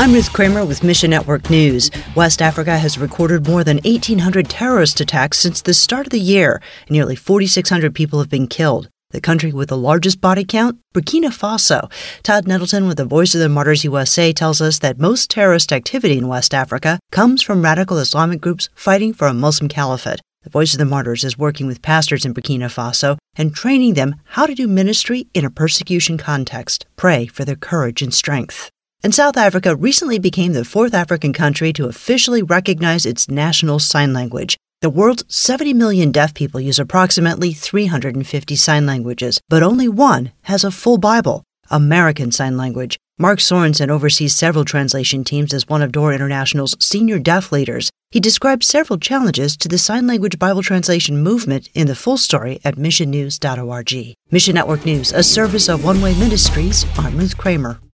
I'm Ruth Kramer with Mission Network News. West Africa has recorded more than 1,800 terrorist attacks since the start of the year. Nearly 4,600 people have been killed. The country with the largest body count, Burkina Faso. Todd Nettleton with the Voice of the Martyrs USA tells us that most terrorist activity in West Africa comes from radical Islamic groups fighting for a Muslim caliphate. The Voice of the Martyrs is working with pastors in Burkina Faso and training them how to do ministry in a persecution context. Pray for their courage and strength. And South Africa recently became the fourth African country to officially recognize its national sign language. The world's 70 million deaf people use approximately 350 sign languages, but only one has a full Bible American Sign Language. Mark Sorensen oversees several translation teams as one of Door International's senior deaf leaders. He describes several challenges to the Sign Language Bible translation movement in the full story at missionnews.org. Mission Network News, a service of One Way Ministries. I'm Ruth Kramer.